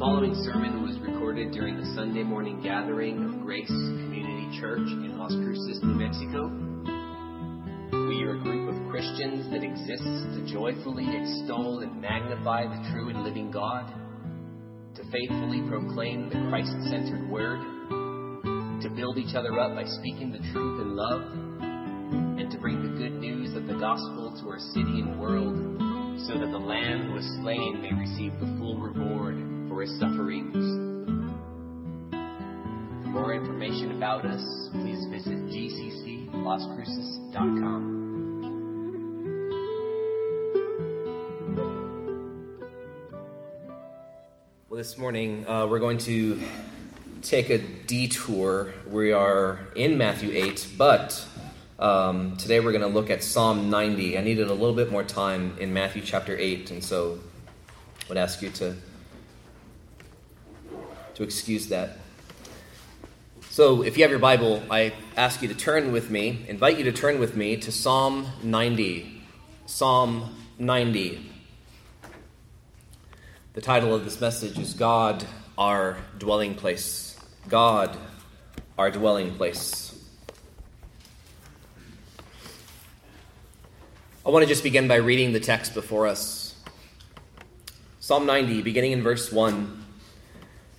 following sermon was recorded during the Sunday morning gathering of Grace Community Church in Las Cruces, New Mexico. We are a group of Christians that exists to joyfully extol and magnify the true and living God, to faithfully proclaim the Christ centered word, to build each other up by speaking the truth in love, and to bring the good news of the gospel to our city and world so that the Lamb who was slain may receive the full reward sufferings. For more information about us, please visit gcclascruces.com. Well, this morning uh, we're going to take a detour. We are in Matthew 8, but um, today we're going to look at Psalm 90. I needed a little bit more time in Matthew chapter 8, and so I would ask you to, to excuse that. So if you have your Bible, I ask you to turn with me, invite you to turn with me to Psalm 90. Psalm 90. The title of this message is God, our dwelling place. God, our dwelling place. I want to just begin by reading the text before us. Psalm 90, beginning in verse 1.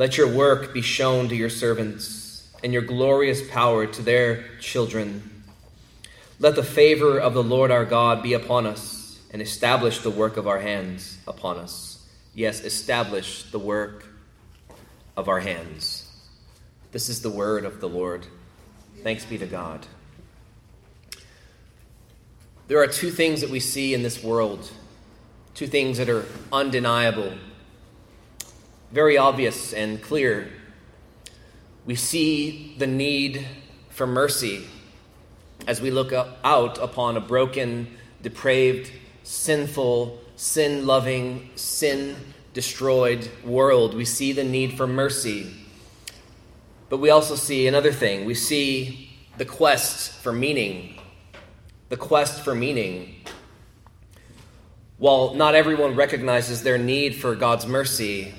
Let your work be shown to your servants, and your glorious power to their children. Let the favor of the Lord our God be upon us, and establish the work of our hands upon us. Yes, establish the work of our hands. This is the word of the Lord. Thanks be to God. There are two things that we see in this world, two things that are undeniable, very obvious and clear. We see the need for mercy as we look out upon a broken, depraved, sinful, sin loving, sin destroyed world. We see the need for mercy. But we also see another thing. We see the quest for meaning the quest for meaning. While not everyone recognizes their need for God's mercy,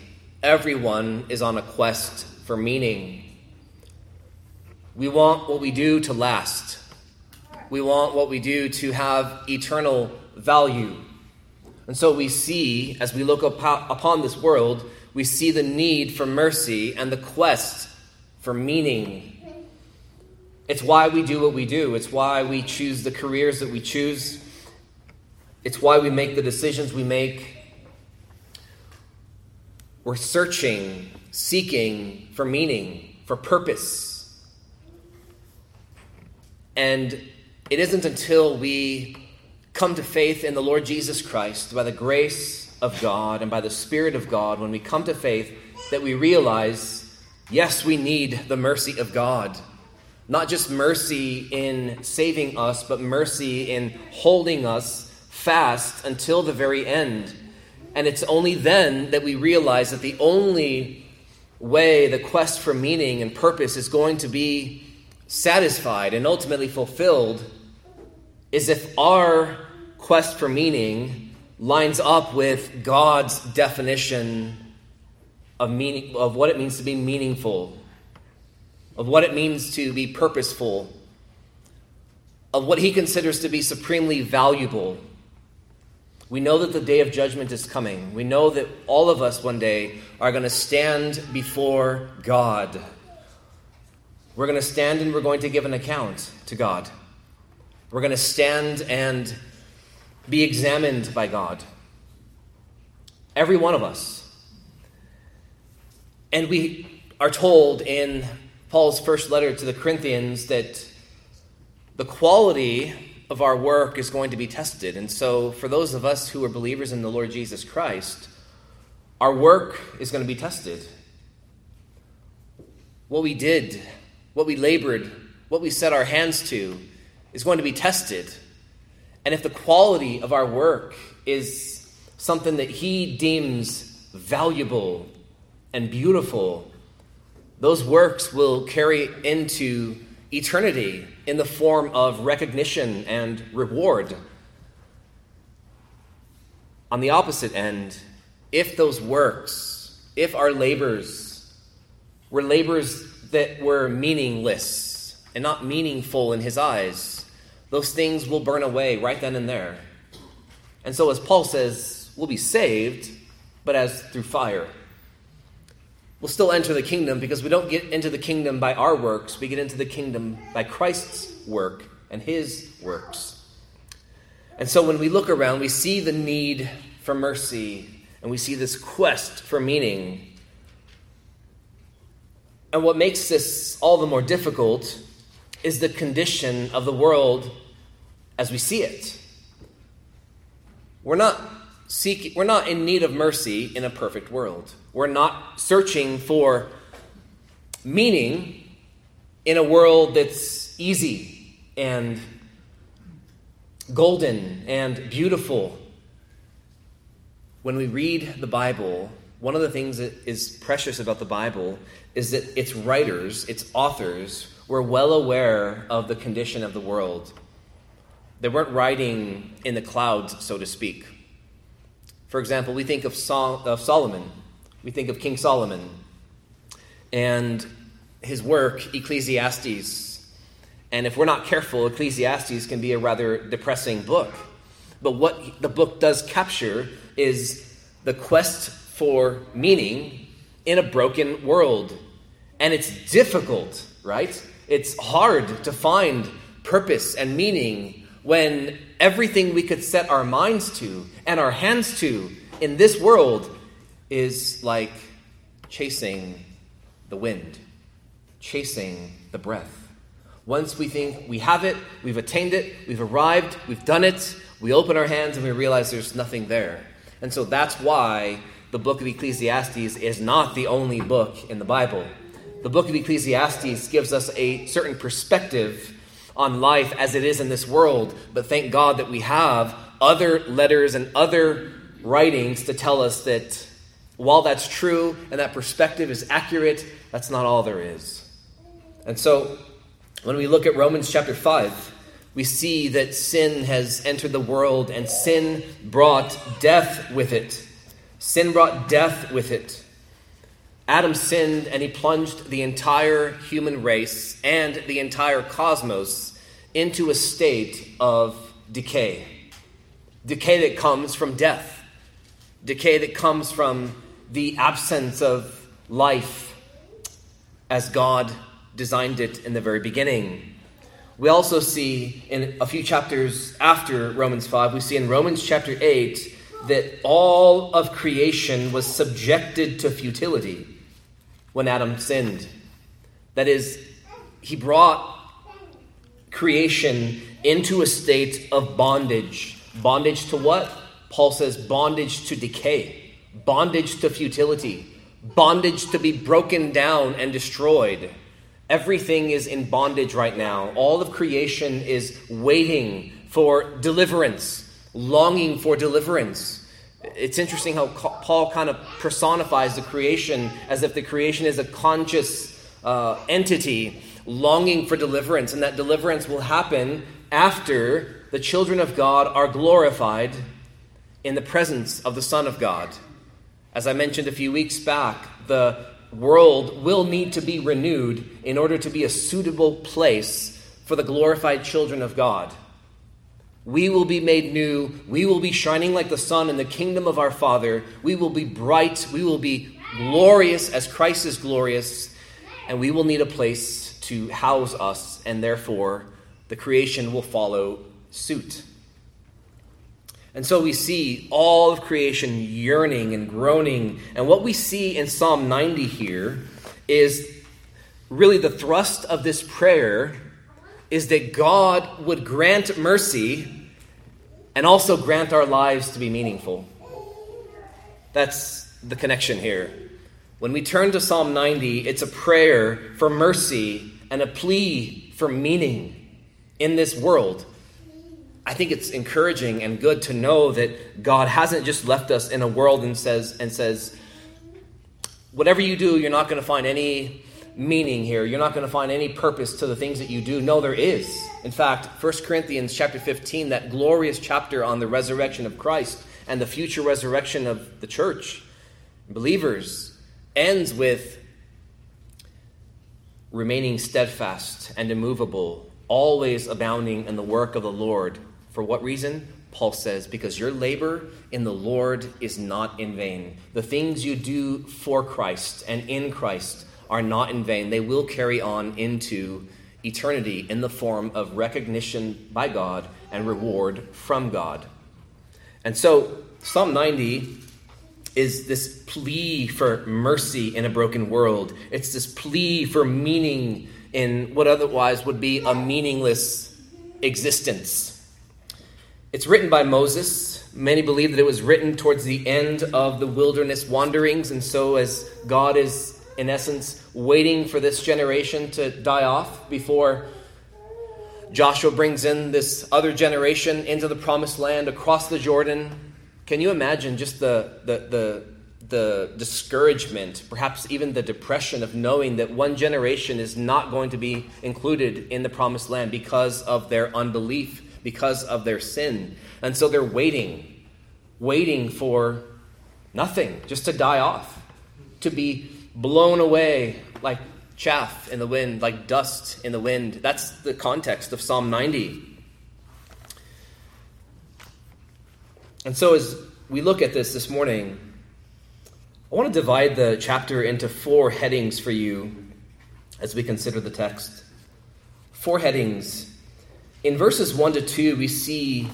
everyone is on a quest for meaning. We want what we do to last. We want what we do to have eternal value. And so we see, as we look upon this world, we see the need for mercy and the quest for meaning it's why we do what we do. It's why we choose the careers that we choose. It's why we make the decisions we make. We're searching, seeking for meaning, for purpose. And it isn't until we come to faith in the Lord Jesus Christ by the grace of God and by the Spirit of God, when we come to faith, that we realize yes, we need the mercy of God. Not just mercy in saving us, but mercy in holding us fast until the very end. And it's only then that we realize that the only way the quest for meaning and purpose is going to be satisfied and ultimately fulfilled is if our quest for meaning lines up with God's definition of meaning of what it means to be meaningful, of what it means to be purposeful, of what he considers to be supremely valuable we know that the day of judgment is coming. We know that all of us one day are going to stand before God. We're going to stand and we're going to give an account to God. We're going to stand and be examined by God. Every one of us. And we are told in Paul's first letter to the Corinthians that the quality of our work is going to be tested. And so, for those of us who are believers in the Lord Jesus Christ, our work is going to be tested. What we did, what we labored, what we set our hands to is going to be tested. And if the quality of our work is something that He deems valuable and beautiful, those works will carry into eternity in the form of recognition and reward. On the opposite end, if those works, if our labors were labors that were meaningless and not meaningful in his eyes, those things will burn away right then and there. And so, as Paul says, we'll be saved, but as through fire will still enter the kingdom because we don't get into the kingdom by our works, we get into the kingdom by Christ's work and his works. And so when we look around, we see the need for mercy and we see this quest for meaning. And what makes this all the more difficult is the condition of the world as we see it. We're not seeking, we're not in need of mercy in a perfect world. We're not searching for meaning in a world that's easy and golden and beautiful. When we read the Bible, one of the things that is precious about the Bible is that its writers, its authors, were well aware of the condition of the world. They weren't writing in the clouds, so to speak. For example, we think of, Sol- of Solomon, we think of King Solomon and his work, Ecclesiastes. And if we're not careful, Ecclesiastes can be a rather depressing book. But what the book does capture is the quest for meaning in a broken world. And it's difficult, right? It's hard to find purpose and meaning when everything we could set our minds to and our hands to in this world is like chasing the wind, chasing the breath. Once we think we have it, we've attained it, we've arrived, we've done it, we open our hands and we realize there's nothing there. And so that's why the book of Ecclesiastes is not the only book in the Bible. The book of Ecclesiastes gives us a certain perspective on life as it is in this world, but thank God that we have other letters and other writings to tell us that while that's true and that perspective is accurate, that's not all there is. And so, when we look at Romans chapter 5, we see that sin has entered the world and sin brought death with it. Sin brought death with it. Adam sinned and he plunged the entire human race and the entire cosmos into a state of decay. Decay that comes from death decay that comes from the absence of life as God designed it in the very beginning. We also see in a few chapters after Romans 5, we see in Romans chapter 8 that all of creation was subjected to futility when Adam sinned. That is, he brought creation into a state of bondage. Bondage to what? Paul says bondage to decay, bondage to futility, bondage to be broken down and destroyed. Everything is in bondage right now. All of creation is waiting for deliverance, longing for deliverance. It's interesting how Paul kind of personifies the creation as if the creation is a conscious uh, entity longing for deliverance, and that deliverance will happen after the children of God are glorified in the presence of the Son of God. As I mentioned a few weeks back, the world will need to be renewed in order to be a suitable place for the glorified children of God. We will be made new. We will be shining like the sun in the kingdom of our Father. We will be bright. We will be glorious as Christ is glorious. And we will need a place to house us, and therefore the creation will follow suit. And so we see all of creation yearning and groaning. And what we see in Psalm 90 here is really the thrust of this prayer is that God would grant mercy and also grant our lives to be meaningful. That's the connection here. When we turn to Psalm 90, it's a prayer for mercy and a plea for meaning in this world. I think it's encouraging and good to know that God hasn't just left us in a world and says and says whatever you do, you're not going to find any meaning here. You're not going to find any purpose to the things that you do. No, there is. In fact, 1 Corinthians chapter 15, that glorious chapter on the resurrection of Christ and the future resurrection of the church, believers, ends with remaining steadfast and immovable, always abounding in the work of the Lord. For what reason? Paul says, because your labor in the Lord is not in vain. The things you do for Christ and in Christ are not in vain. They will carry on into eternity in the form of recognition by God and reward from God. And so, Psalm 90 is this plea for mercy in a broken world. It's this plea for meaning in what otherwise would be a meaningless existence. It's written by Moses. Many believe that it was written towards the end of the wilderness wanderings, and so as God is in essence, waiting for this generation to die off before Joshua brings in this other generation into the promised land across the Jordan. Can you imagine just the, the, the, the discouragement, perhaps even the depression of knowing that one generation is not going to be included in the promised land because of their unbelief, because of their sin? And so they're waiting, waiting for nothing, just to die off, to be blown away like chaff in the wind, like dust in the wind. That's the context of Psalm 90. And so, as we look at this this morning, I want to divide the chapter into four headings for you as we consider the text. Four headings. In verses 1 to 2, we see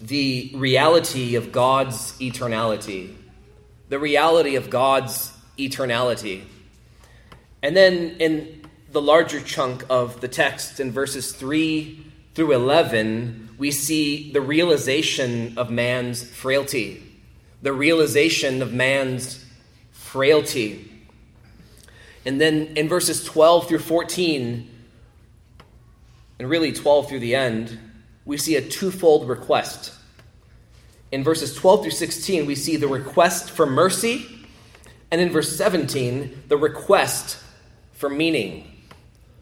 the reality of God's eternality, the reality of God's eternality. And then in the larger chunk of the text, in verses 3 through 11, we see the realization of man's frailty. The realization of man's frailty. And then in verses 12 through 14, and really 12 through the end, we see a twofold request. In verses 12 through 16, we see the request for mercy and in verse 17, the request for meaning.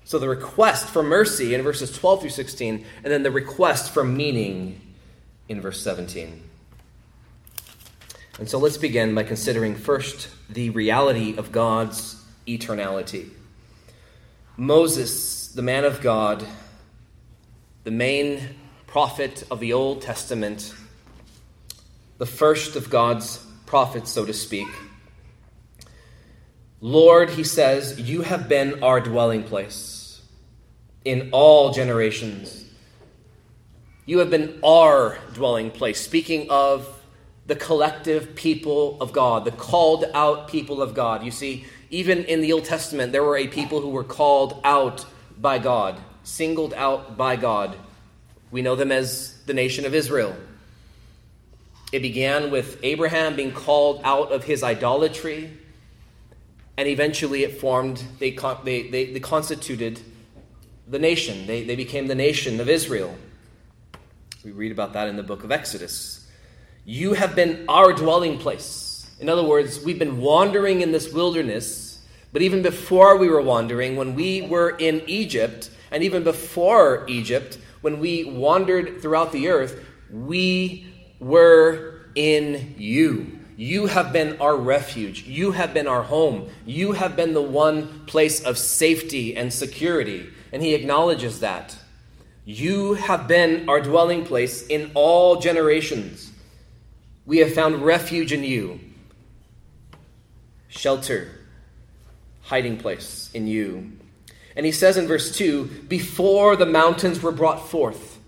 So the request for mercy in verses 12 through 16, and then the request for meaning in verse 17. And so let's begin by considering first the reality of God's eternality. Moses, the man of God, the main prophet of the Old Testament, the first of God's prophets, so to speak, Lord, he says, you have been our dwelling place in all generations. You have been our dwelling place. Speaking of the collective people of God, the called out people of God. You see, even in the Old Testament, there were a people who were called out by God, singled out by God. We know them as the nation of Israel. It began with Abraham being called out of his idolatry, and eventually it formed, they, they, they, they constituted the nation. They, they became the nation of Israel. We read about that in the book of Exodus. You have been our dwelling place. In other words, we've been wandering in this wilderness, but even before we were wandering, when we were in Egypt, and even before Egypt, when we wandered throughout the earth, we were in you. You have been our refuge. You have been our home. You have been the one place of safety and security. And he acknowledges that. You have been our dwelling place in all generations. We have found refuge in you, shelter, hiding place in you. And he says in verse 2 before the mountains were brought forth.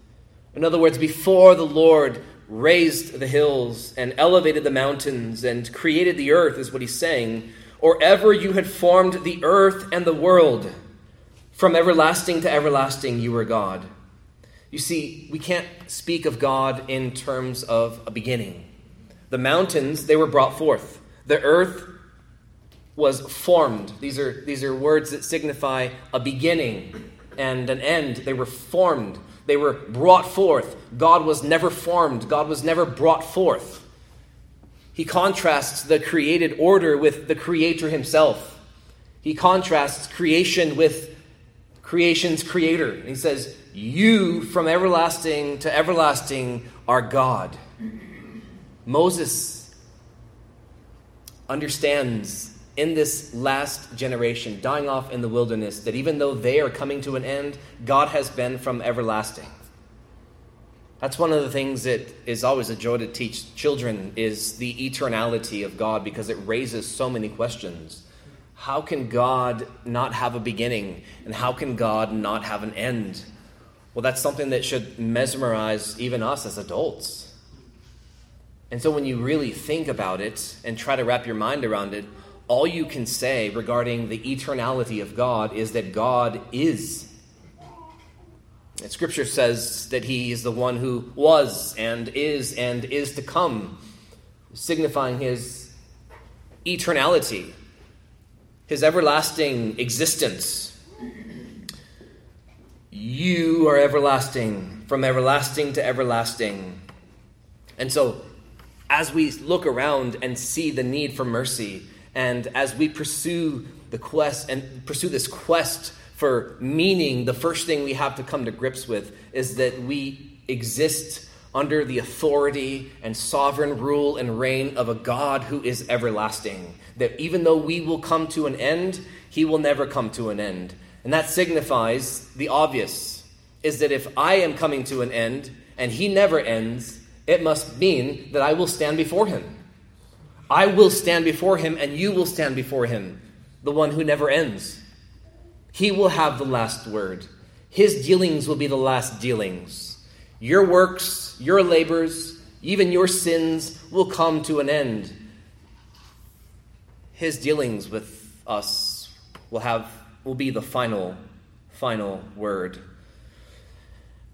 In other words, before the Lord raised the hills and elevated the mountains and created the earth, is what he's saying, or ever you had formed the earth and the world. From everlasting to everlasting, you were God. You see, we can't speak of God in terms of a beginning. The mountains, they were brought forth. The earth was formed. These are, these are words that signify a beginning and an end. They were formed, they were brought forth. God was never formed, God was never brought forth. He contrasts the created order with the Creator Himself. He contrasts creation with creation's creator. he says, You from everlasting to everlasting are God. Moses understands in this last generation, dying off in the wilderness, that even though they are coming to an end, God has been from everlasting. That's one of the things that is always a joy to teach children is the eternality of God because it raises so many questions how can God not have a beginning? And how can God not have an end? Well, that's something that should mesmerize even us as adults. And so when you really think about it and try to wrap your mind around it, all you can say regarding the eternality of God is that God is. And scripture says that He is the one who was and is and is to come, signifying His eternality his everlasting existence. You are everlasting, from everlasting to everlasting. And so, as we look around and see the need for mercy, and as we pursue the quest and pursue this quest for meaning, the first thing we have to come to grips with is that we exist under the authority and sovereign rule and reign of a God who is everlasting. That even though we will come to an end, he will never come to an end. And that signifies the obvious is that if I am coming to an end and he never ends, it must mean that I will stand before him. I will stand before him and you will stand before him, the one who never ends. He will have the last word. His dealings will be the last dealings. Your works, your labors, even your sins will come to an end. His dealings with us will have will be the final final word.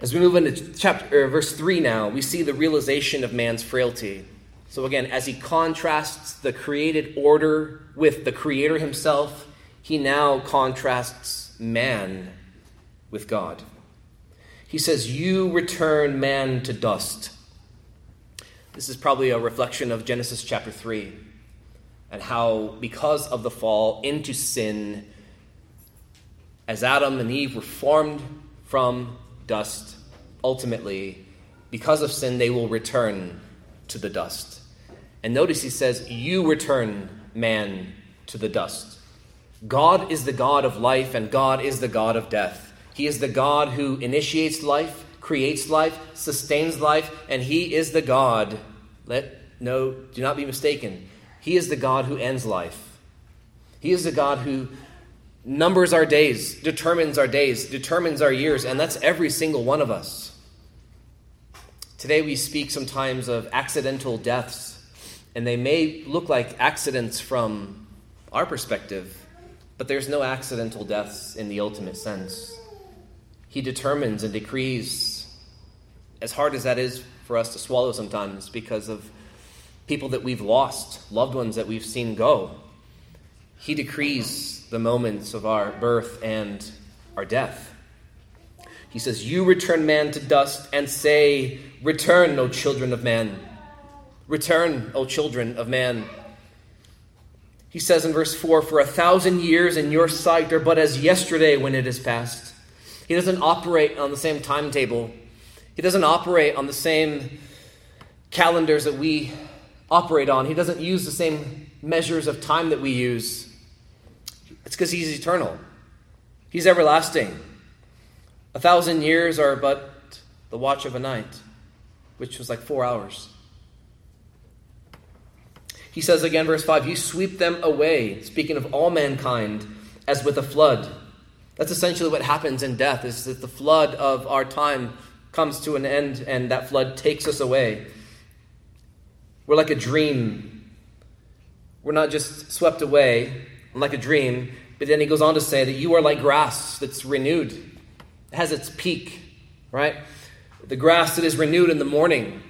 As we move into chapter verse 3 now, we see the realization of man's frailty. So again, as he contrasts the created order with the creator himself, he now contrasts man with God he says, You return man to dust. This is probably a reflection of Genesis chapter 3 and how, because of the fall into sin, as Adam and Eve were formed from dust, ultimately, because of sin, they will return to the dust. And notice he says, You return man to the dust. God is the God of life, and God is the God of death. He is the God who initiates life, creates life, sustains life, and He is the God. Let no, do not be mistaken. He is the God who ends life. He is the God who numbers our days, determines our days, determines our years, and that's every single one of us. Today we speak sometimes of accidental deaths, and they may look like accidents from our perspective, but there's no accidental deaths in the ultimate sense. He determines and decrees, as hard as that is for us to swallow sometimes because of people that we've lost, loved ones that we've seen go. He decrees the moments of our birth and our death. He says, You return man to dust and say, Return, O children of man. Return, O children of man. He says in verse 4 For a thousand years in your sight are but as yesterday when it is past. He doesn't operate on the same timetable, he doesn't operate on the same calendars that we operate on. He doesn't use the same measures of time that we use. It's because he's eternal, he's everlasting. A thousand years are but the watch of a night, which was like four hours. He says again, verse 5 You sweep them away, speaking of all mankind, as with a flood. That's essentially what happens in death, is that the flood of our time comes to an end and that flood takes us away. We're like a dream. We're not just swept away like a dream, but then he goes on to say that you are like grass that's renewed. It has its peak, right? The grass that is renewed in the morning.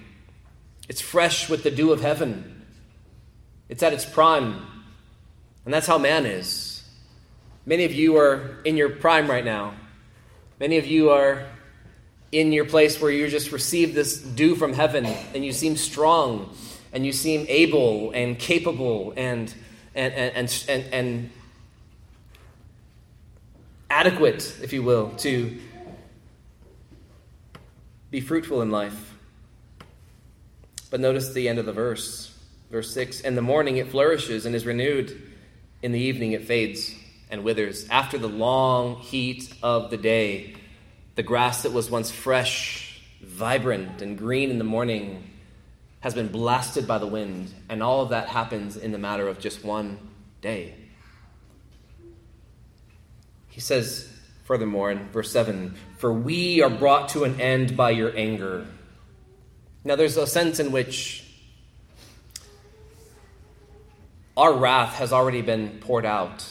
It's fresh with the dew of heaven. It's at its prime. And that's how man is. Many of you are in your prime right now. Many of you are in your place where you just received this dew from heaven and you seem strong and you seem able and capable and, and, and, and, and, adequate, if you will, to be fruitful in life. But notice the end of the verse, verse 6 In the morning it flourishes and is renewed, in the evening it fades and withers. After the long heat of the day, the grass that was once fresh, vibrant, and green in the morning has been blasted by the wind, and all of that happens in the matter of just one day. He says, furthermore, in verse 7 For we are brought to an end by your anger. Now, there's a sense in which our wrath has already been poured out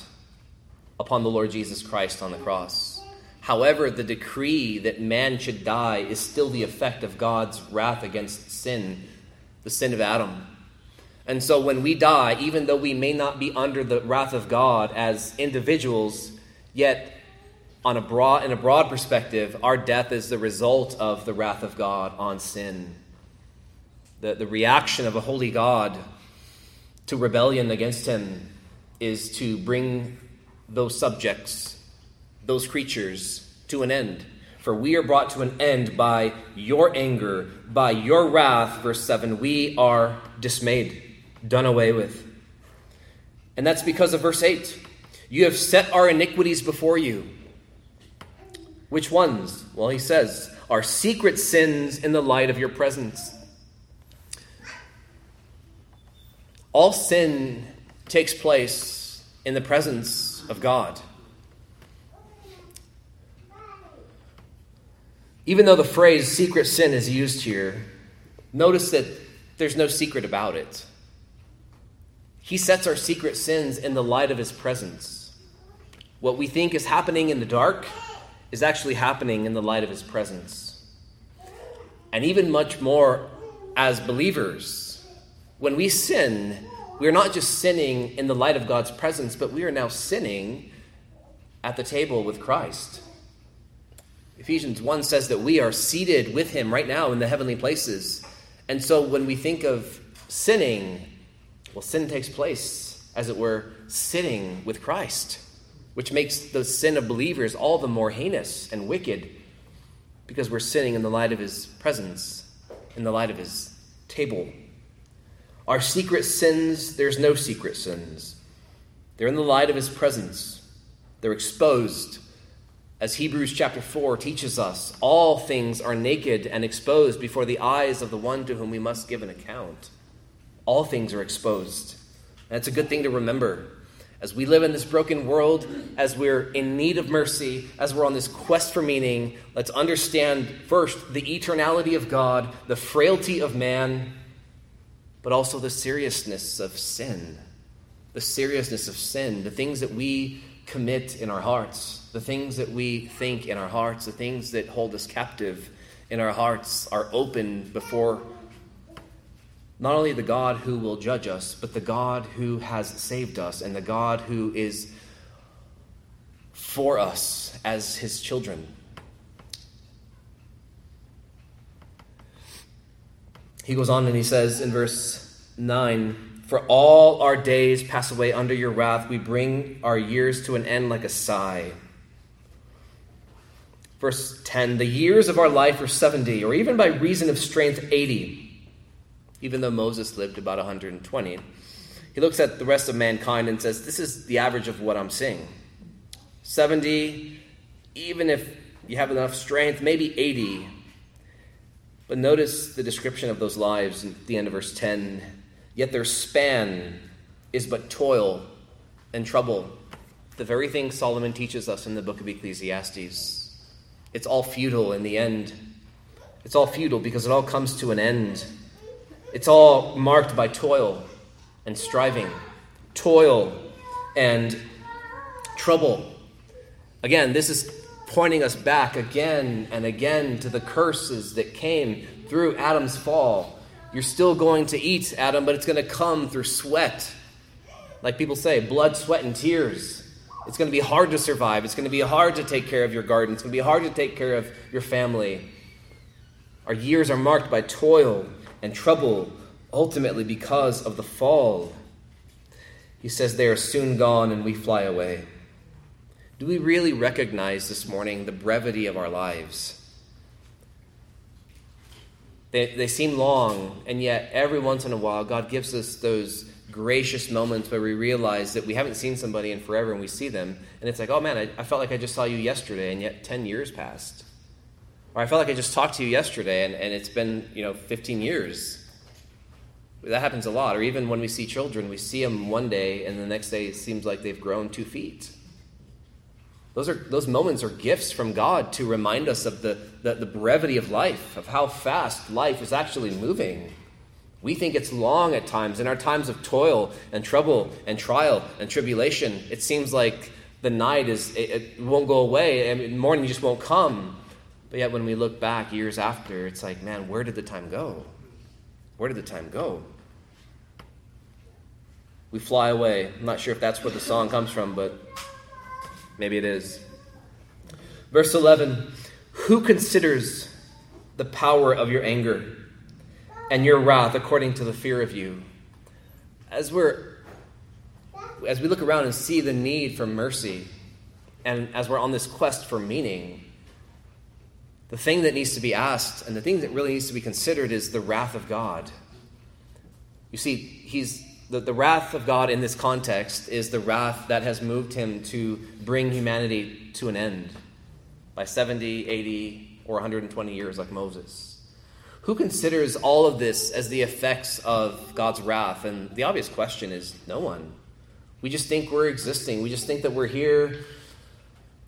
upon the Lord Jesus Christ on the cross. However, the decree that man should die is still the effect of God's wrath against sin, the sin of Adam. And so when we die, even though we may not be under the wrath of God as individuals, yet on a broad in a broad perspective, our death is the result of the wrath of God on sin. The, the reaction of a holy God to rebellion against him is to bring those subjects, those creatures, to an end. For we are brought to an end by your anger, by your wrath. Verse 7 we are dismayed, done away with. And that's because of verse 8. You have set our iniquities before you. Which ones? Well, he says, our secret sins in the light of your presence. All sin takes place in the presence of God. Even though the phrase secret sin is used here, notice that there's no secret about it. He sets our secret sins in the light of his presence. What we think is happening in the dark is actually happening in the light of his presence. And even much more as believers, when we sin, we are not just sinning in the light of God's presence, but we are now sinning at the table with Christ. Ephesians 1 says that we are seated with him right now in the heavenly places. And so when we think of sinning, well, sin takes place, as it were, sitting with Christ, which makes the sin of believers all the more heinous and wicked because we're sinning in the light of his presence, in the light of his table. Our secret sins, there's no secret sins. They're in the light of his presence, they're exposed as Hebrews chapter 4 teaches us, all things are naked and exposed before the eyes of the one to whom we must give an account. All things are exposed. That's a good thing to remember. As we live in this broken world, as we're in need of mercy, as we're on this quest for meaning, let's understand first the eternality of God, the frailty of man, but also the seriousness of sin. The seriousness of sin, the things that we commit in our hearts, the things that we think in our hearts, the things that hold us captive in our hearts are open before not only the God who will judge us, but the God who has saved us and the God who is for us as his children. He goes on and he says in verse 9 For all our days pass away under your wrath, we bring our years to an end like a sigh. Verse 10 The years of our life are 70, or even by reason of strength, 80 even though Moses lived about 120. He looks at the rest of mankind and says, This is the average of what I'm seeing. 70, even if you have enough strength, maybe 80. But notice the description of those lives at the end of verse 10. Yet their span is but toil and trouble. The very thing Solomon teaches us in the book of Ecclesiastes. It's all futile in the end. It's all futile because it all comes to an end. It's all marked by toil and striving, toil and trouble. Again, this is pointing us back again and again to the curses that came through Adam's fall. You're still going to eat, Adam, but it's going to come through sweat. Like people say, blood, sweat, and tears. It's going to be hard to survive. It's going to be hard to take care of your garden. It's going to be hard to take care of your family. Our years are marked by toil and trouble, ultimately because of the fall. He says they are soon gone and we fly away. Do we really recognize this morning the brevity of our lives? They, they seem long, and yet every once in a while, God gives us those gracious moments where we realize that we haven't seen somebody in forever and we see them, and it's like, oh man, I, I felt like I just saw you yesterday, and yet 10 years passed. Or I felt like I just talked to you yesterday and, and it's been, you know, 15 years. That happens a lot. Or even when we see children, we see them one day and the next day it seems like they've grown two feet. Those, are, those moments are gifts from God to remind us of the, the, the brevity of life, of how fast life is actually moving. We think it's long at times. In our times of toil and trouble and trial and tribulation, it seems like the night is it, it won't go away and morning just won't come. But yet, when we look back years after, it's like, man, where did the time go? Where did the time go? We fly away. I'm not sure if that's where the song comes from, but maybe it is. Verse 11 Who considers the power of your anger and your wrath according to the fear of you? As we're as we look around and see the need for mercy, and as we're on this quest for meaning, the thing that needs to be asked and the thing that really needs to be considered is the wrath of God. You see, he's the, the wrath of God in this context is the wrath that has moved him to bring humanity to an end by 70, 80, or 120 years, like Moses. Who considers all of this as the effects of God's wrath? And the obvious question is no one. We just think we're existing. We just think that we're here.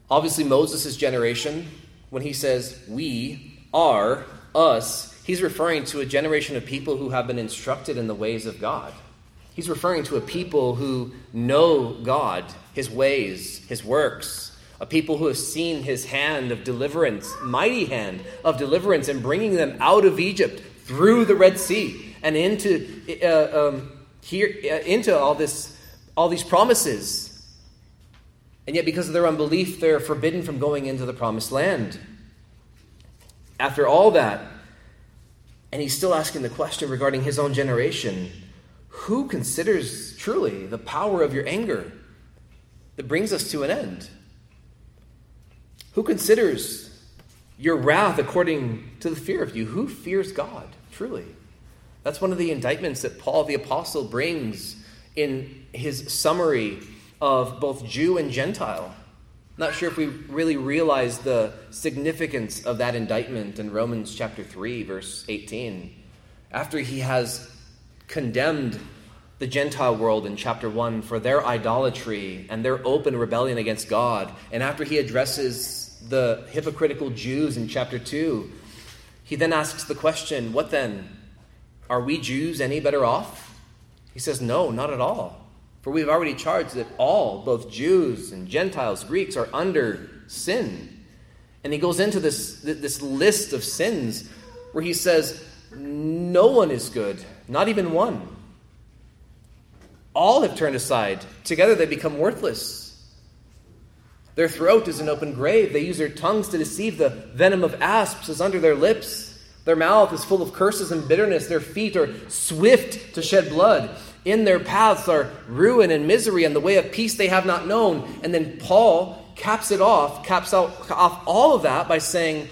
Obviously, Moses' generation, when he says we are us, he's referring to a generation of people who have been instructed in the ways of God. He's referring to a people who know God, his ways, his works, a people who have seen his hand of deliverance, mighty hand of deliverance, and bringing them out of Egypt through the Red Sea and into uh, um, here uh, into all this all these promises and yet, because of their unbelief, they're forbidden from going into the promised land. After all that, and he's still asking the question regarding his own generation who considers truly the power of your anger that brings us to an end? Who considers your wrath according to the fear of you? Who fears God truly? That's one of the indictments that Paul the Apostle brings in his summary of both Jew and Gentile. Not sure if we really realize the significance of that indictment in Romans chapter 3, verse 18. After he has condemned the Gentile world in chapter 1 for their idolatry and their open rebellion against God. And after he addresses the hypocritical Jews in chapter 2, he then asks the question what then? Are we Jews any better off? He says, No, not at all. For we've already charged that all, both Jews and Gentiles, Greeks, are under sin. And he goes into this, this list of sins where he says, No one is good, not even one. All have turned aside. Together they become worthless. Their throat is an open grave. They use their tongues to deceive. The venom of asps is under their lips. Their mouth is full of curses and bitterness. Their feet are swift to shed blood. In their paths are ruin and misery, and the way of peace they have not known. And then Paul caps it off, caps out, off all of that by saying,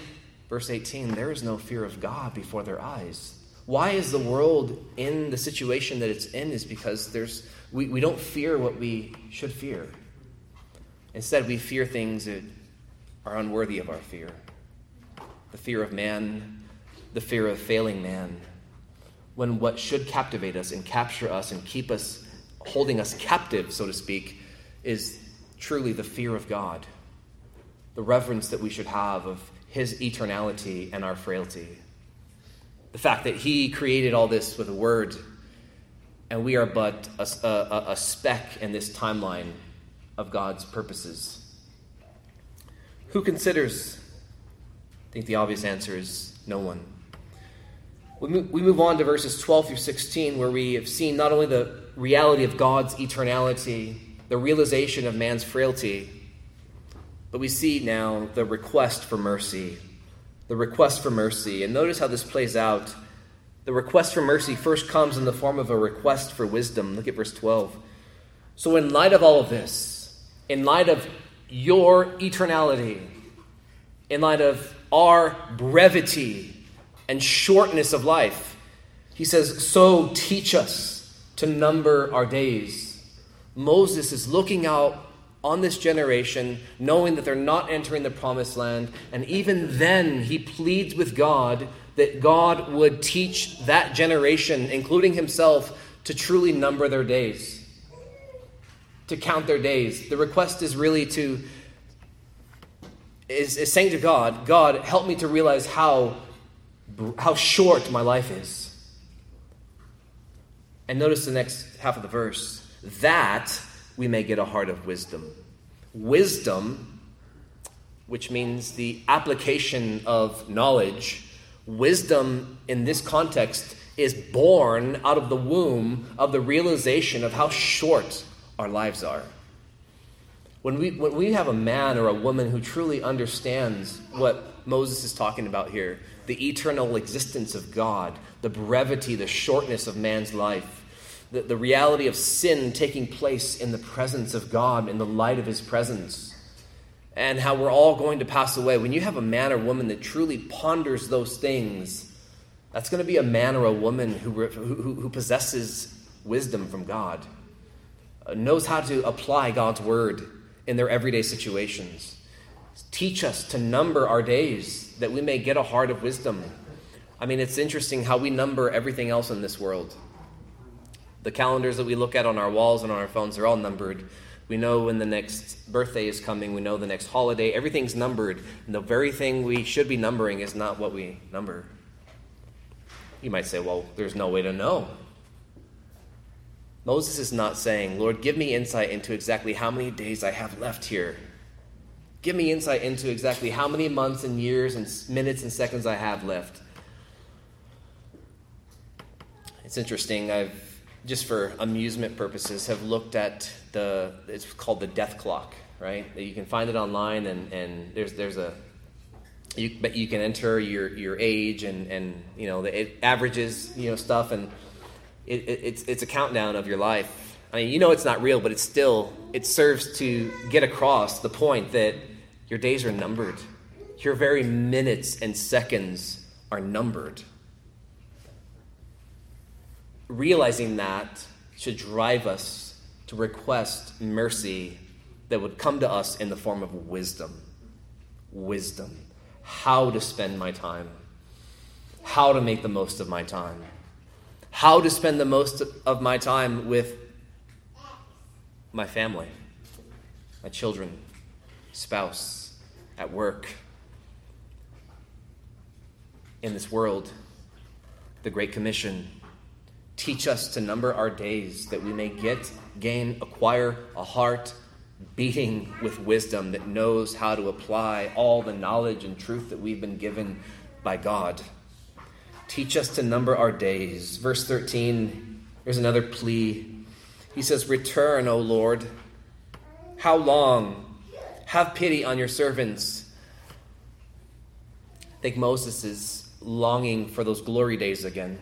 verse 18, there is no fear of God before their eyes. Why is the world in the situation that it's in? Is because there's we, we don't fear what we should fear. Instead, we fear things that are unworthy of our fear. The fear of man, the fear of failing man. When what should captivate us and capture us and keep us holding us captive, so to speak, is truly the fear of God, the reverence that we should have of His eternality and our frailty. The fact that He created all this with a word, and we are but a, a, a speck in this timeline of God's purposes. Who considers? I think the obvious answer is no one. We move on to verses 12 through 16, where we have seen not only the reality of God's eternality, the realization of man's frailty, but we see now the request for mercy. The request for mercy. And notice how this plays out. The request for mercy first comes in the form of a request for wisdom. Look at verse 12. So, in light of all of this, in light of your eternality, in light of our brevity and shortness of life, he says, So teach us to number our days Moses is looking out on this generation, knowing that they're not entering the promised land. And even then, he pleads with God that God would teach that generation, including himself, to truly number their days, to count their days. The request is really to, is, is saying to God, God, help me to realize how, how short my life is. And notice the next half of the verse that we may get a heart of wisdom. Wisdom, which means the application of knowledge, wisdom in this context is born out of the womb of the realization of how short our lives are. When we, when we have a man or a woman who truly understands what Moses is talking about here, the eternal existence of God, the brevity, the shortness of man's life, the, the reality of sin taking place in the presence of God, in the light of His presence, and how we're all going to pass away. When you have a man or woman that truly ponders those things, that's going to be a man or a woman who, who, who possesses wisdom from God, uh, knows how to apply God's word in their everyday situations. Teach us to number our days that we may get a heart of wisdom. I mean, it's interesting how we number everything else in this world. The calendars that we look at on our walls and on our phones are all numbered. We know when the next birthday is coming. We know the next holiday. Everything's numbered. And the very thing we should be numbering is not what we number. You might say, well, there's no way to know. Moses is not saying, Lord, give me insight into exactly how many days I have left here. Give me insight into exactly how many months and years and minutes and seconds I have left. It's interesting. I've just for amusement purposes, have looked at the, it's called the death clock, right? You can find it online, and, and there's, there's a, you, but you can enter your, your age and, and you know, it averages, you know, stuff, and it, it, it's, it's a countdown of your life. I mean, you know it's not real, but it's still, it serves to get across the point that your days are numbered. Your very minutes and seconds are numbered realizing that should drive us to request mercy that would come to us in the form of wisdom. Wisdom. How to spend my time, how to make the most of my time. how to spend the most of my time with my family, my children, spouse, at work, in this world, the Great Commission. Teach us to number our days that we may get, gain, acquire a heart beating with wisdom that knows how to apply all the knowledge and truth that we've been given by God. Teach us to number our days. Verse 13, there's another plea. He says, Return, O Lord. How long? Have pity on your servants. I think Moses is longing for those glory days again.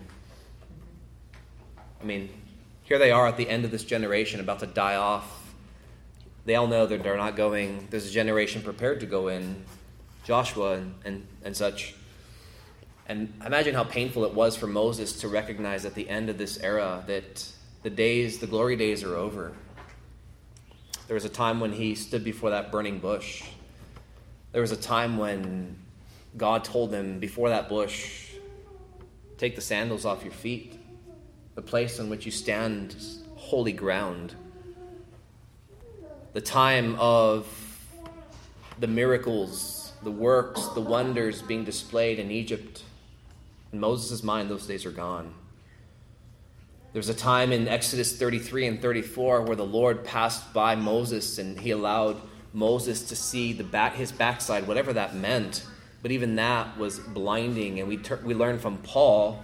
I mean, here they are at the end of this generation, about to die off. They all know that they're not going. There's a generation prepared to go in, Joshua and, and, and such. And imagine how painful it was for Moses to recognize at the end of this era that the days, the glory days are over. There was a time when he stood before that burning bush. There was a time when God told him before that bush, Take the sandals off your feet. The place on which you stand is holy ground. The time of the miracles, the works, the wonders being displayed in Egypt. In Moses' mind, those days are gone. There's a time in Exodus 33 and 34 where the Lord passed by Moses and he allowed Moses to see the back, his backside, whatever that meant. But even that was blinding. And we, ter- we learned from Paul,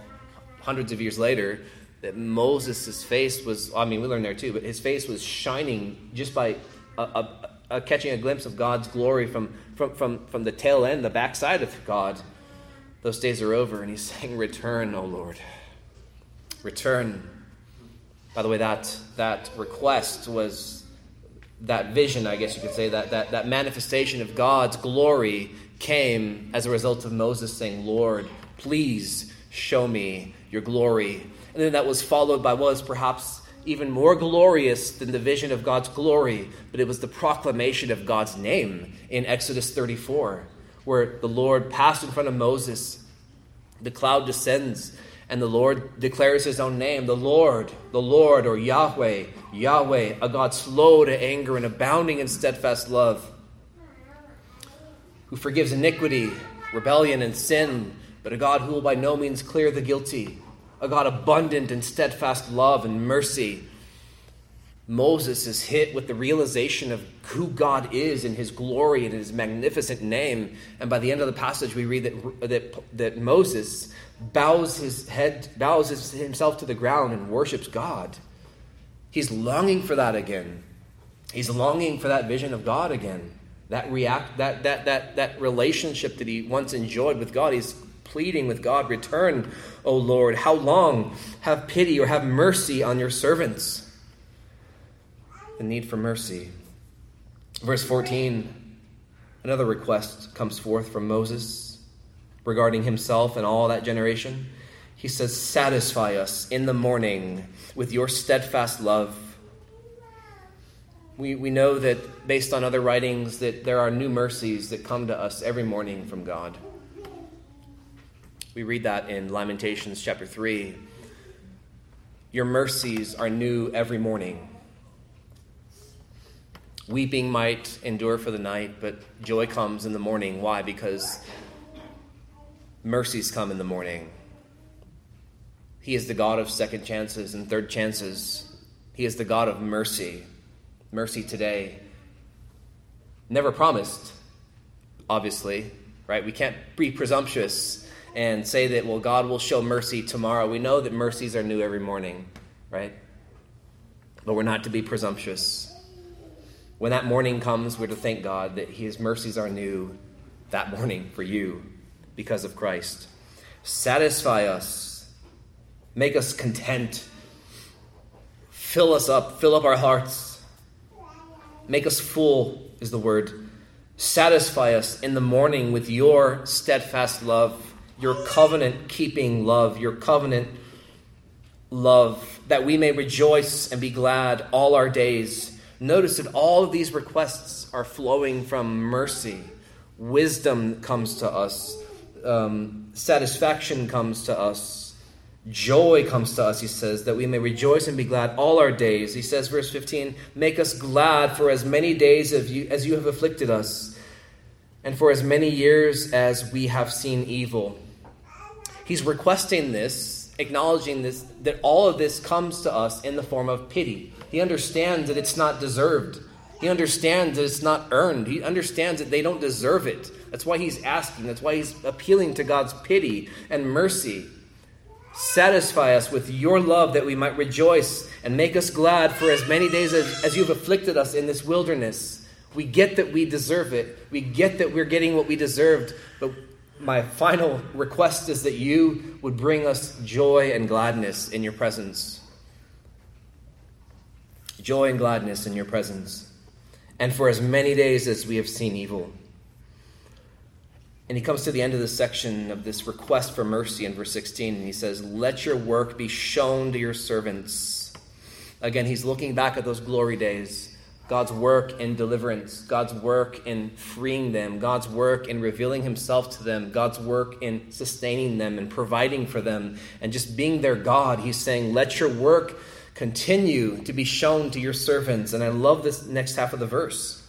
hundreds of years later, that Moses' face was, I mean, we learned there too, but his face was shining just by a, a, a catching a glimpse of God's glory from, from, from, from the tail end, the backside of God. Those days are over, and he's saying, Return, O Lord. Return. By the way, that, that request was that vision, I guess you could say, that, that, that manifestation of God's glory came as a result of Moses saying, Lord, please show me your glory. And then that was followed by what was perhaps even more glorious than the vision of God's glory, but it was the proclamation of God's name in Exodus 34, where the Lord passed in front of Moses. The cloud descends, and the Lord declares his own name the Lord, the Lord, or Yahweh, Yahweh, a God slow to anger and abounding in steadfast love who forgives iniquity, rebellion, and sin, but a God who will by no means clear the guilty, a God abundant in steadfast love and mercy. Moses is hit with the realization of who God is in his glory and his magnificent name. And by the end of the passage, we read that, that, that Moses bows his head, bows his, himself to the ground and worships God. He's longing for that again. He's longing for that vision of God again that react that that that that relationship that he once enjoyed with God. He's pleading with God, "Return, O Lord. How long? Have pity or have mercy on your servants." The need for mercy. Verse 14, another request comes forth from Moses regarding himself and all that generation. He says, Satisfy us in the morning with your steadfast love we, we know that based on other writings that there are new mercies that come to us every morning from God. We read that in Lamentations chapter 3. Your mercies are new every morning. Weeping might endure for the night, but joy comes in the morning. Why? Because mercies come in the morning. He is the God of second chances and third chances. He is the God of mercy mercy today. Never promised, obviously, right? We can't be presumptuous and say that, well, God will show mercy tomorrow. We know that mercies are new every morning, right? But we're not to be presumptuous. When that morning comes, we're to thank God that His mercies are new that morning for you because of Christ. Satisfy us, make us content, fill us up, fill up our hearts Make us full, is the word. Satisfy us in the morning with your steadfast love, your covenant keeping love, your covenant love, that we may rejoice and be glad all our days. Notice that all of these requests are flowing from mercy. Wisdom comes to us, um, satisfaction comes to us, Joy comes to us, he says, that we may rejoice and be glad all our days. He says, verse 15, Make us glad for as many days as you, as you have afflicted us, and for as many years as we have seen evil. He's requesting this, acknowledging this, that all of this comes to us in the form of pity. He understands that it's not deserved. He understands that it's not earned. He understands that they don't deserve it. That's why he's asking. That's why he's appealing to God's pity and mercy. Satisfy us with your love that we might rejoice and make us glad for as many days as, as you've afflicted us in this wilderness. We get that we deserve it. We get that we're getting what we deserved. But my final request is that you would bring us joy and gladness in your presence. Joy and gladness in your presence. And for as many days as we have seen evil. And he comes to the end of this section of this request for mercy in verse 16, and he says, Let your work be shown to your servants. Again, he's looking back at those glory days. God's work in deliverance, God's work in freeing them, God's work in revealing himself to them, God's work in sustaining them and providing for them, and just being their God. He's saying, Let your work continue to be shown to your servants. And I love this next half of the verse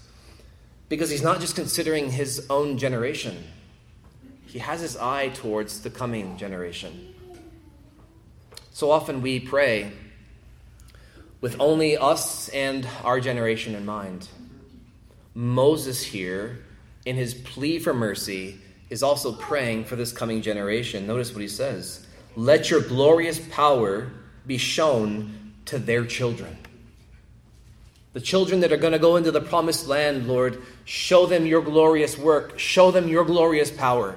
because he's not just considering his own generation he has his eye towards the coming generation. So often we pray with only us and our generation in mind. Moses here, in his plea for mercy, is also praying for this coming generation. Notice what he says Let your glorious power be shown to their children. The children that are going to go into the promised land, Lord, show them your glorious work, show them your glorious power.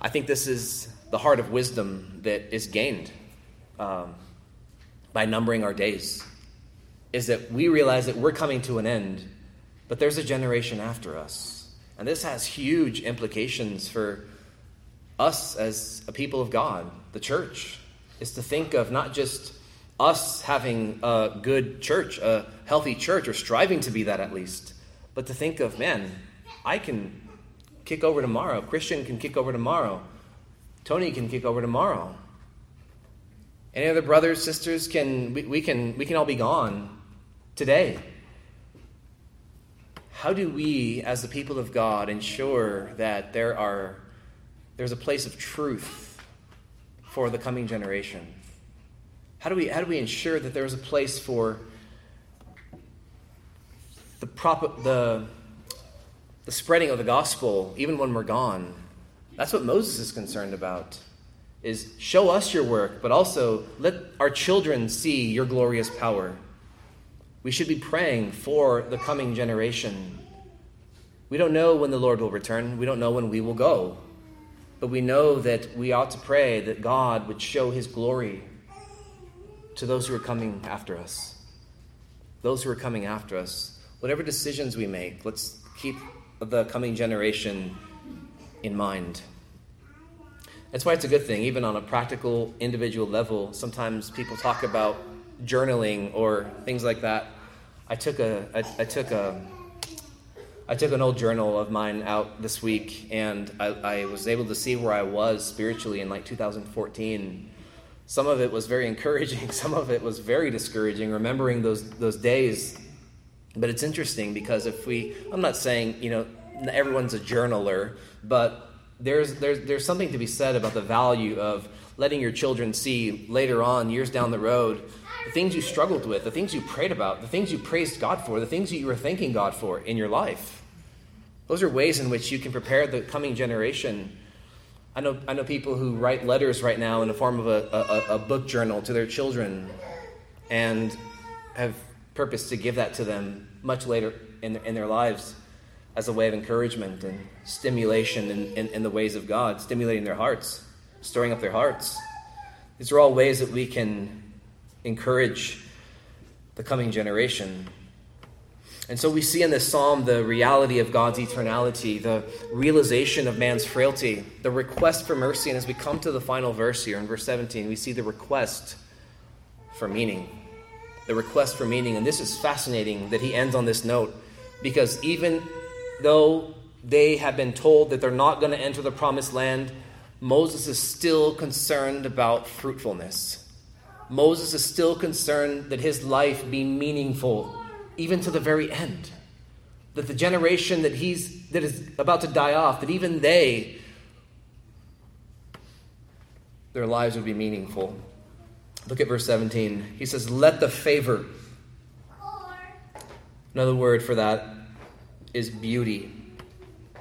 I think this is the heart of wisdom that is gained um, by numbering our days. Is that we realize that we're coming to an end, but there's a generation after us. And this has huge implications for us as a people of God, the church, is to think of not just us having a good church, a healthy church, or striving to be that at least, but to think of, man, I can kick over tomorrow. Christian can kick over tomorrow. Tony can kick over tomorrow. Any other brothers, sisters can we, we can we can all be gone today. How do we, as the people of God, ensure that there are there's a place of truth for the coming generation? How do we how do we ensure that there's a place for the prop the the spreading of the gospel, even when we're gone. That's what Moses is concerned about. Is show us your work, but also let our children see your glorious power. We should be praying for the coming generation. We don't know when the Lord will return. We don't know when we will go. But we know that we ought to pray that God would show his glory to those who are coming after us. Those who are coming after us. Whatever decisions we make, let's keep the coming generation in mind. That's why it's a good thing, even on a practical, individual level. Sometimes people talk about journaling or things like that. I took a, I, I took a, I took an old journal of mine out this week, and I, I was able to see where I was spiritually in like 2014. Some of it was very encouraging. Some of it was very discouraging. Remembering those those days but it's interesting because if we, I'm not saying, you know, everyone's a journaler, but there's, there's, there's something to be said about the value of letting your children see later on, years down the road, the things you struggled with, the things you prayed about, the things you praised God for, the things that you were thanking God for in your life. Those are ways in which you can prepare the coming generation. I know, I know people who write letters right now in the form of a, a, a book journal to their children and have purpose to give that to them much later in, in their lives as a way of encouragement and stimulation in, in, in the ways of God, stimulating their hearts, stirring up their hearts. These are all ways that we can encourage the coming generation. And so we see in this psalm the reality of God's eternality, the realization of man's frailty, the request for mercy. And as we come to the final verse here in verse 17, we see the request for meaning the request for meaning. And this is fascinating that he ends on this note because even though they have been told that they're not going to enter the promised land, Moses is still concerned about fruitfulness. Moses is still concerned that his life be meaningful, even to the very end. That the generation that he's that is about to die off, that even they their lives would be meaningful. Look at verse 17. He says, Let the favor. Another word for that is beauty.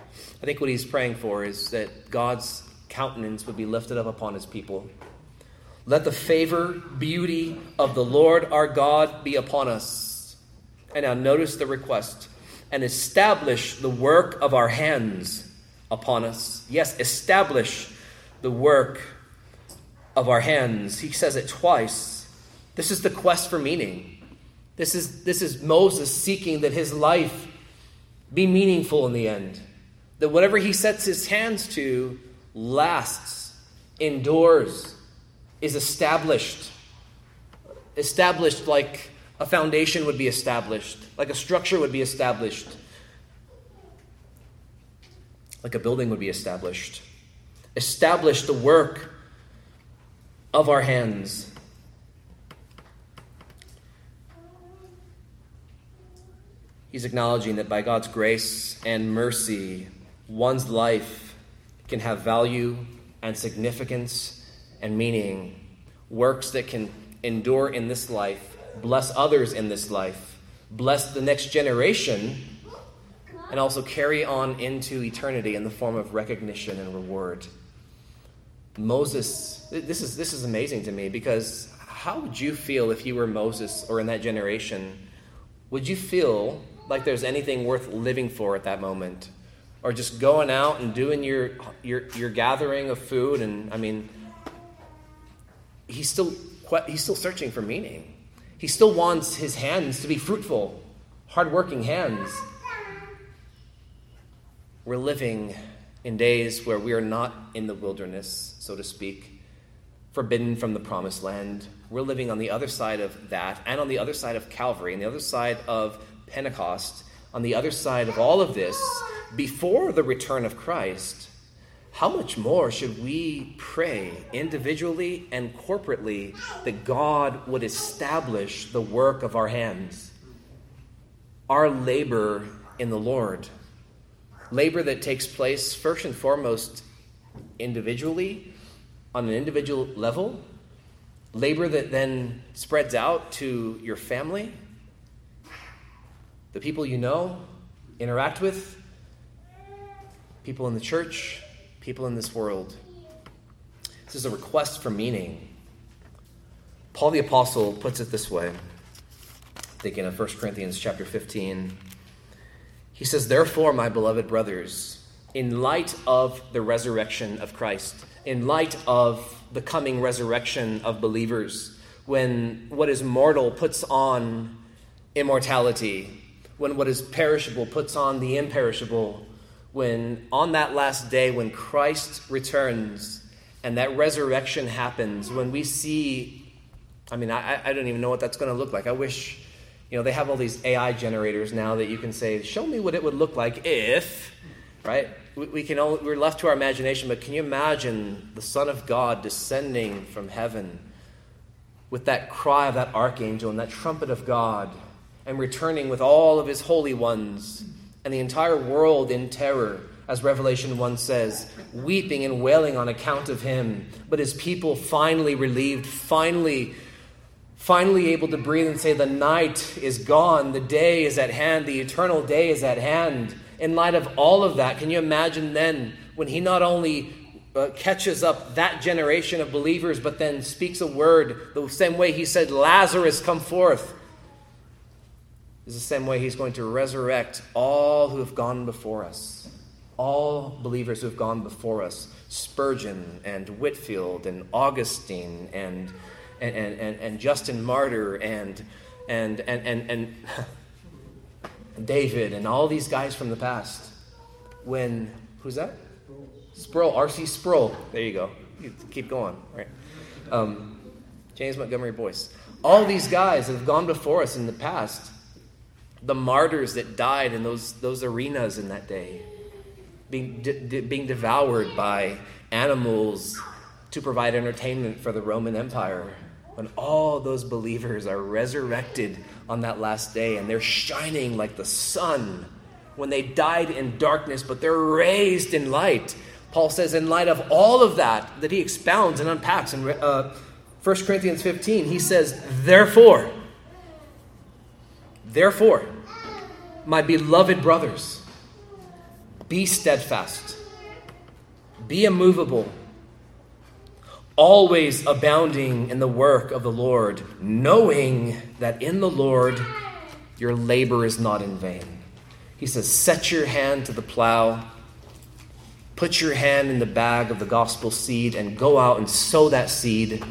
I think what he's praying for is that God's countenance would be lifted up upon his people. Let the favor, beauty of the Lord our God be upon us. And now notice the request and establish the work of our hands upon us. Yes, establish the work of our hands. He says it twice. This is the quest for meaning. This is, this is Moses seeking that his life be meaningful in the end. That whatever he sets his hands to lasts, endures, is established. Established like a foundation would be established, like a structure would be established, like a building would be established. Establish the work of our hands. He's acknowledging that by God's grace and mercy, one's life can have value and significance and meaning. Works that can endure in this life, bless others in this life, bless the next generation, and also carry on into eternity in the form of recognition and reward. Moses, this is, this is amazing to me because how would you feel if you were Moses or in that generation? Would you feel like there's anything worth living for at that moment? Or just going out and doing your, your, your gathering of food? And I mean, he's still, he's still searching for meaning. He still wants his hands to be fruitful, hardworking hands. We're living in days where we are not in the wilderness, so to speak, forbidden from the promised land. We're living on the other side of that, and on the other side of Calvary, and the other side of Pentecost, on the other side of all of this, before the return of Christ. How much more should we pray individually and corporately that God would establish the work of our hands, our labor in the Lord? labor that takes place first and foremost individually, on an individual level, labor that then spreads out to your family, the people you know, interact with, people in the church, people in this world. This is a request for meaning. Paul the apostle puts it this way, thinking of 1 Corinthians chapter 15 he says, Therefore, my beloved brothers, in light of the resurrection of Christ, in light of the coming resurrection of believers, when what is mortal puts on immortality, when what is perishable puts on the imperishable, when on that last day, when Christ returns and that resurrection happens, when we see, I mean, I, I don't even know what that's going to look like. I wish you know, they have all these AI generators now that you can say, show me what it would look like if, right? We, we can only, we're left to our imagination, but can you imagine the Son of God descending from heaven with that cry of that archangel and that trumpet of God and returning with all of his holy ones and the entire world in terror? as Revelation 1 says, weeping and wailing on account of him, but his people finally relieved, finally finally able to breathe and say, The night is gone, the day is at hand, the eternal day is at hand. In light of all of that, can you imagine then when he not only uh, catches up that generation of believers, but then speaks a word the same way he said, Lazarus, come forth? Is the same way he's going to resurrect all who have gone before us, all believers who have gone before us Spurgeon and Whitefield and Augustine and and, and, and, Justin Martyr and, and, and, and, and David and all these guys from the past. When, who's that? Sproul, R.C. Sproul. There you go. You keep going, right? Um, James Montgomery Boice. All these guys that have gone before us in the past, the martyrs that died in those, those arenas in that day, being, de- being devoured by animals to provide entertainment for the Roman Empire. When all those believers are resurrected on that last day and they're shining like the sun. When they died in darkness, but they're raised in light. Paul says, in light of all of that, that he expounds and unpacks in uh, 1 Corinthians 15, he says, Therefore, therefore, my beloved brothers, be steadfast, be immovable, always abounding in the work of the Lord, knowing that in the Lord your labor is not in vain. He says, Set your hand to the plow, put your hand in the bag of the gospel seed, and go out and sow that seed,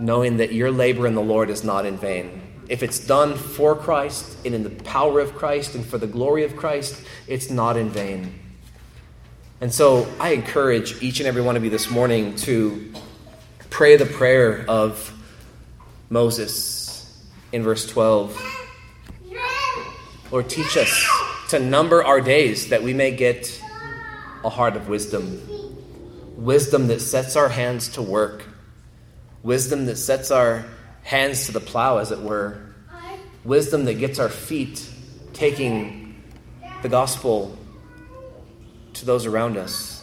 knowing that your labor in the Lord is not in vain. If it's done for Christ and in the power of Christ and for the glory of Christ, it's not in vain. And so I encourage each and every one of you this morning to pray the prayer of Moses in verse 12. Lord, teach us to number our days that we may get a heart of wisdom. Wisdom that sets our hands to work. Wisdom that sets our hands to the plow, as it were. Wisdom that gets our feet taking the gospel to those around us.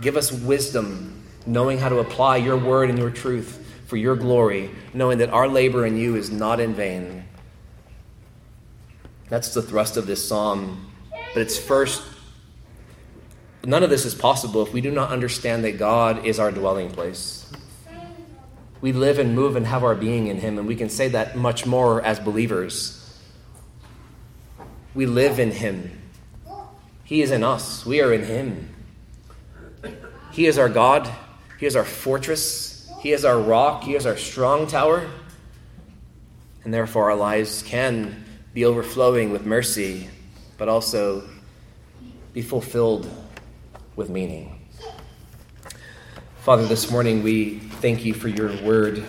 Give us wisdom, knowing how to apply your word and your truth for your glory, knowing that our labor in you is not in vain. That's the thrust of this psalm. But it's first, none of this is possible if we do not understand that God is our dwelling place. We live and move and have our being in Him, and we can say that much more as believers. We live in Him. He is in us. We are in Him. He is our God. He is our fortress. He is our rock. He is our strong tower. And therefore, our lives can be overflowing with mercy, but also be fulfilled with meaning. Father, this morning we thank you for your word,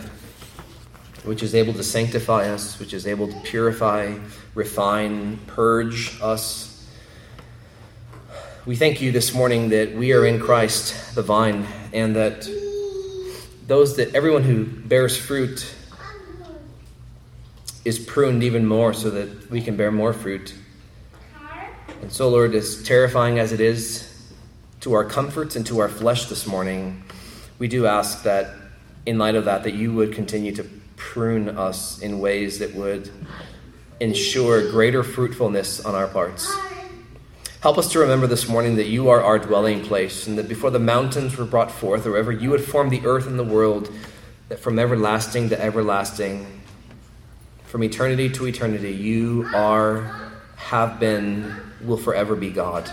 which is able to sanctify us, which is able to purify, refine, purge us we thank you this morning that we are in Christ, the vine, and that those that everyone who bears fruit is pruned even more so that we can bear more fruit. And so, Lord, as terrifying as it is to our comforts and to our flesh this morning, we do ask that in light of that, that you would continue to prune us in ways that would ensure greater fruitfulness on our parts. Help us to remember this morning that you are our dwelling place, and that before the mountains were brought forth, or ever you had formed the earth and the world, that from everlasting to everlasting, from eternity to eternity, you are, have been, will forever be God.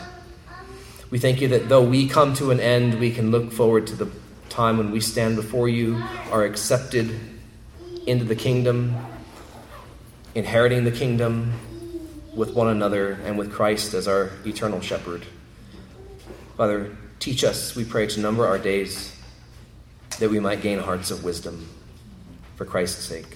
We thank you that though we come to an end, we can look forward to the time when we stand before you, are accepted into the kingdom, inheriting the kingdom, with one another and with Christ as our eternal shepherd. Father, teach us, we pray, to number our days that we might gain hearts of wisdom for Christ's sake.